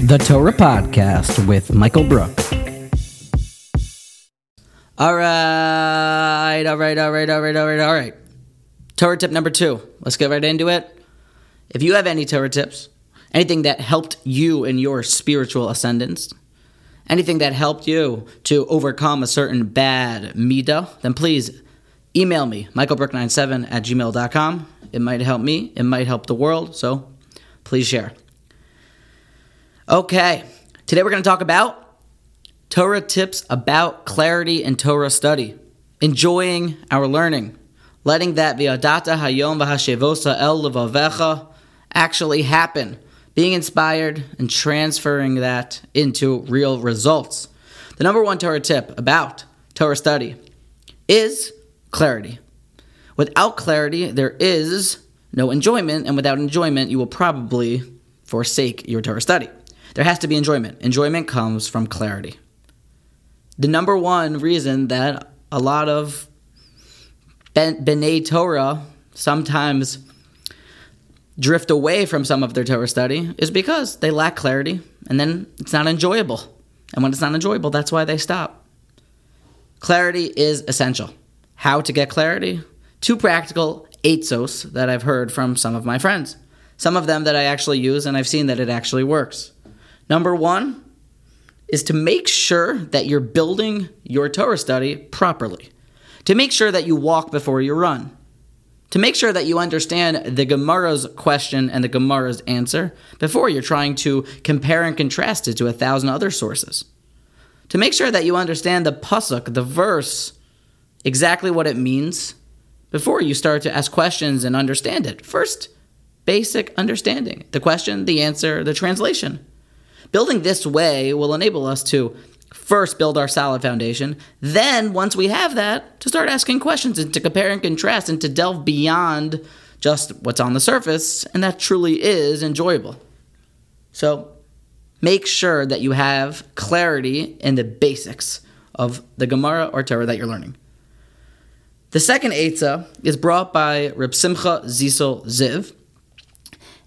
The Torah Podcast with Michael Brooke. All right, all right, all right, all right, all right, all right. Torah tip number two. Let's get right into it. If you have any Torah tips, anything that helped you in your spiritual ascendance, anything that helped you to overcome a certain bad midah, then please email me, michaelbrooke97 at gmail.com. It might help me, it might help the world, so please share. Okay, today we're going to talk about Torah tips about clarity in Torah study, enjoying our learning, letting that viadata hayom v'hashevosa el levavecha actually happen, being inspired and transferring that into real results. The number one Torah tip about Torah study is clarity. Without clarity, there is no enjoyment, and without enjoyment, you will probably forsake your Torah study. There has to be enjoyment. Enjoyment comes from clarity. The number one reason that a lot of B'nai Torah sometimes drift away from some of their Torah study is because they lack clarity and then it's not enjoyable. And when it's not enjoyable, that's why they stop. Clarity is essential. How to get clarity? Two practical eitzos that I've heard from some of my friends. Some of them that I actually use and I've seen that it actually works. Number one is to make sure that you're building your Torah study properly, to make sure that you walk before you run, to make sure that you understand the Gemara's question and the Gemara's answer before you're trying to compare and contrast it to a thousand other sources, to make sure that you understand the pasuk, the verse, exactly what it means before you start to ask questions and understand it. First, basic understanding the question, the answer, the translation. Building this way will enable us to first build our solid foundation. Then, once we have that, to start asking questions and to compare and contrast and to delve beyond just what's on the surface, and that truly is enjoyable. So, make sure that you have clarity in the basics of the Gemara or Torah that you're learning. The second Eitzah is brought by Reb Simcha Zisel Ziv,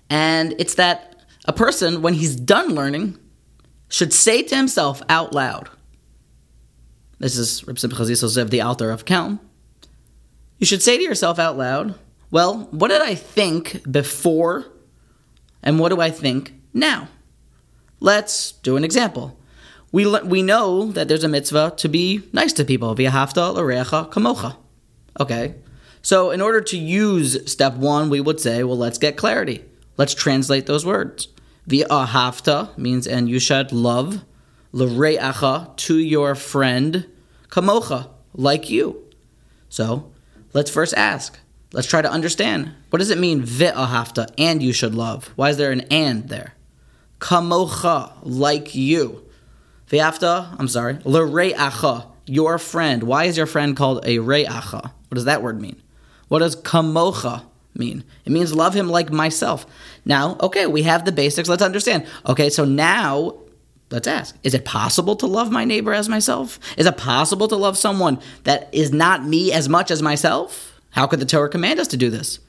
and it's that a person, when he's done learning, should say to himself out loud, this is the Alter of Kelm. You should say to yourself out loud, well, what did I think before and what do I think now? Let's do an example. We, we know that there's a mitzvah to be nice to people, v'ahavta l'reacha kamocha. Okay, so in order to use step one, we would say, well, let's get clarity. Let's translate those words. V'ahavta means and you should love l're'acha to your friend kamocha like you. So let's first ask. Let's try to understand. What does it mean v'ahavta and you should love? Why is there an and there? Kamocha like you. V'ahavta, I'm sorry, l're'acha your friend. Why is your friend called a re'acha? What does that word mean? What does kamocha mean? It means love him like myself. Now, okay, we have the basics. Let's understand. Okay, so now let's ask Is it possible to love my neighbor as myself? Is it possible to love someone that is not me as much as myself? How could the Torah command us to do this?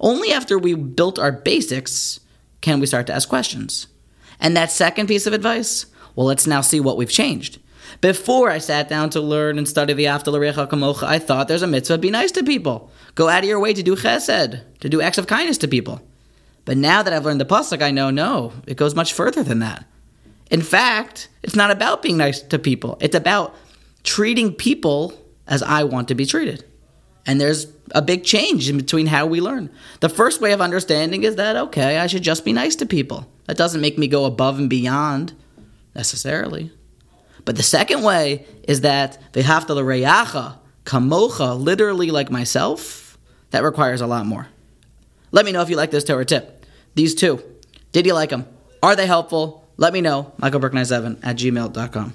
Only after we built our basics can we start to ask questions. And that second piece of advice, well, let's now see what we've changed. Before I sat down to learn and study the Aftal Kamocha, I thought there's a mitzvah be nice to people. Go out of your way to do chesed, to do acts of kindness to people. But now that I've learned the pasuk, I know no, it goes much further than that. In fact, it's not about being nice to people. It's about treating people as I want to be treated. And there's a big change in between how we learn. The first way of understanding is that okay, I should just be nice to people. That doesn't make me go above and beyond necessarily. But the second way is that v'hafta reyacha kamocha, literally like myself, that requires a lot more. Let me know if you like this Torah tip. These two, did you like them? Are they helpful? Let me know. Michael MichaelBrooke97 at gmail.com.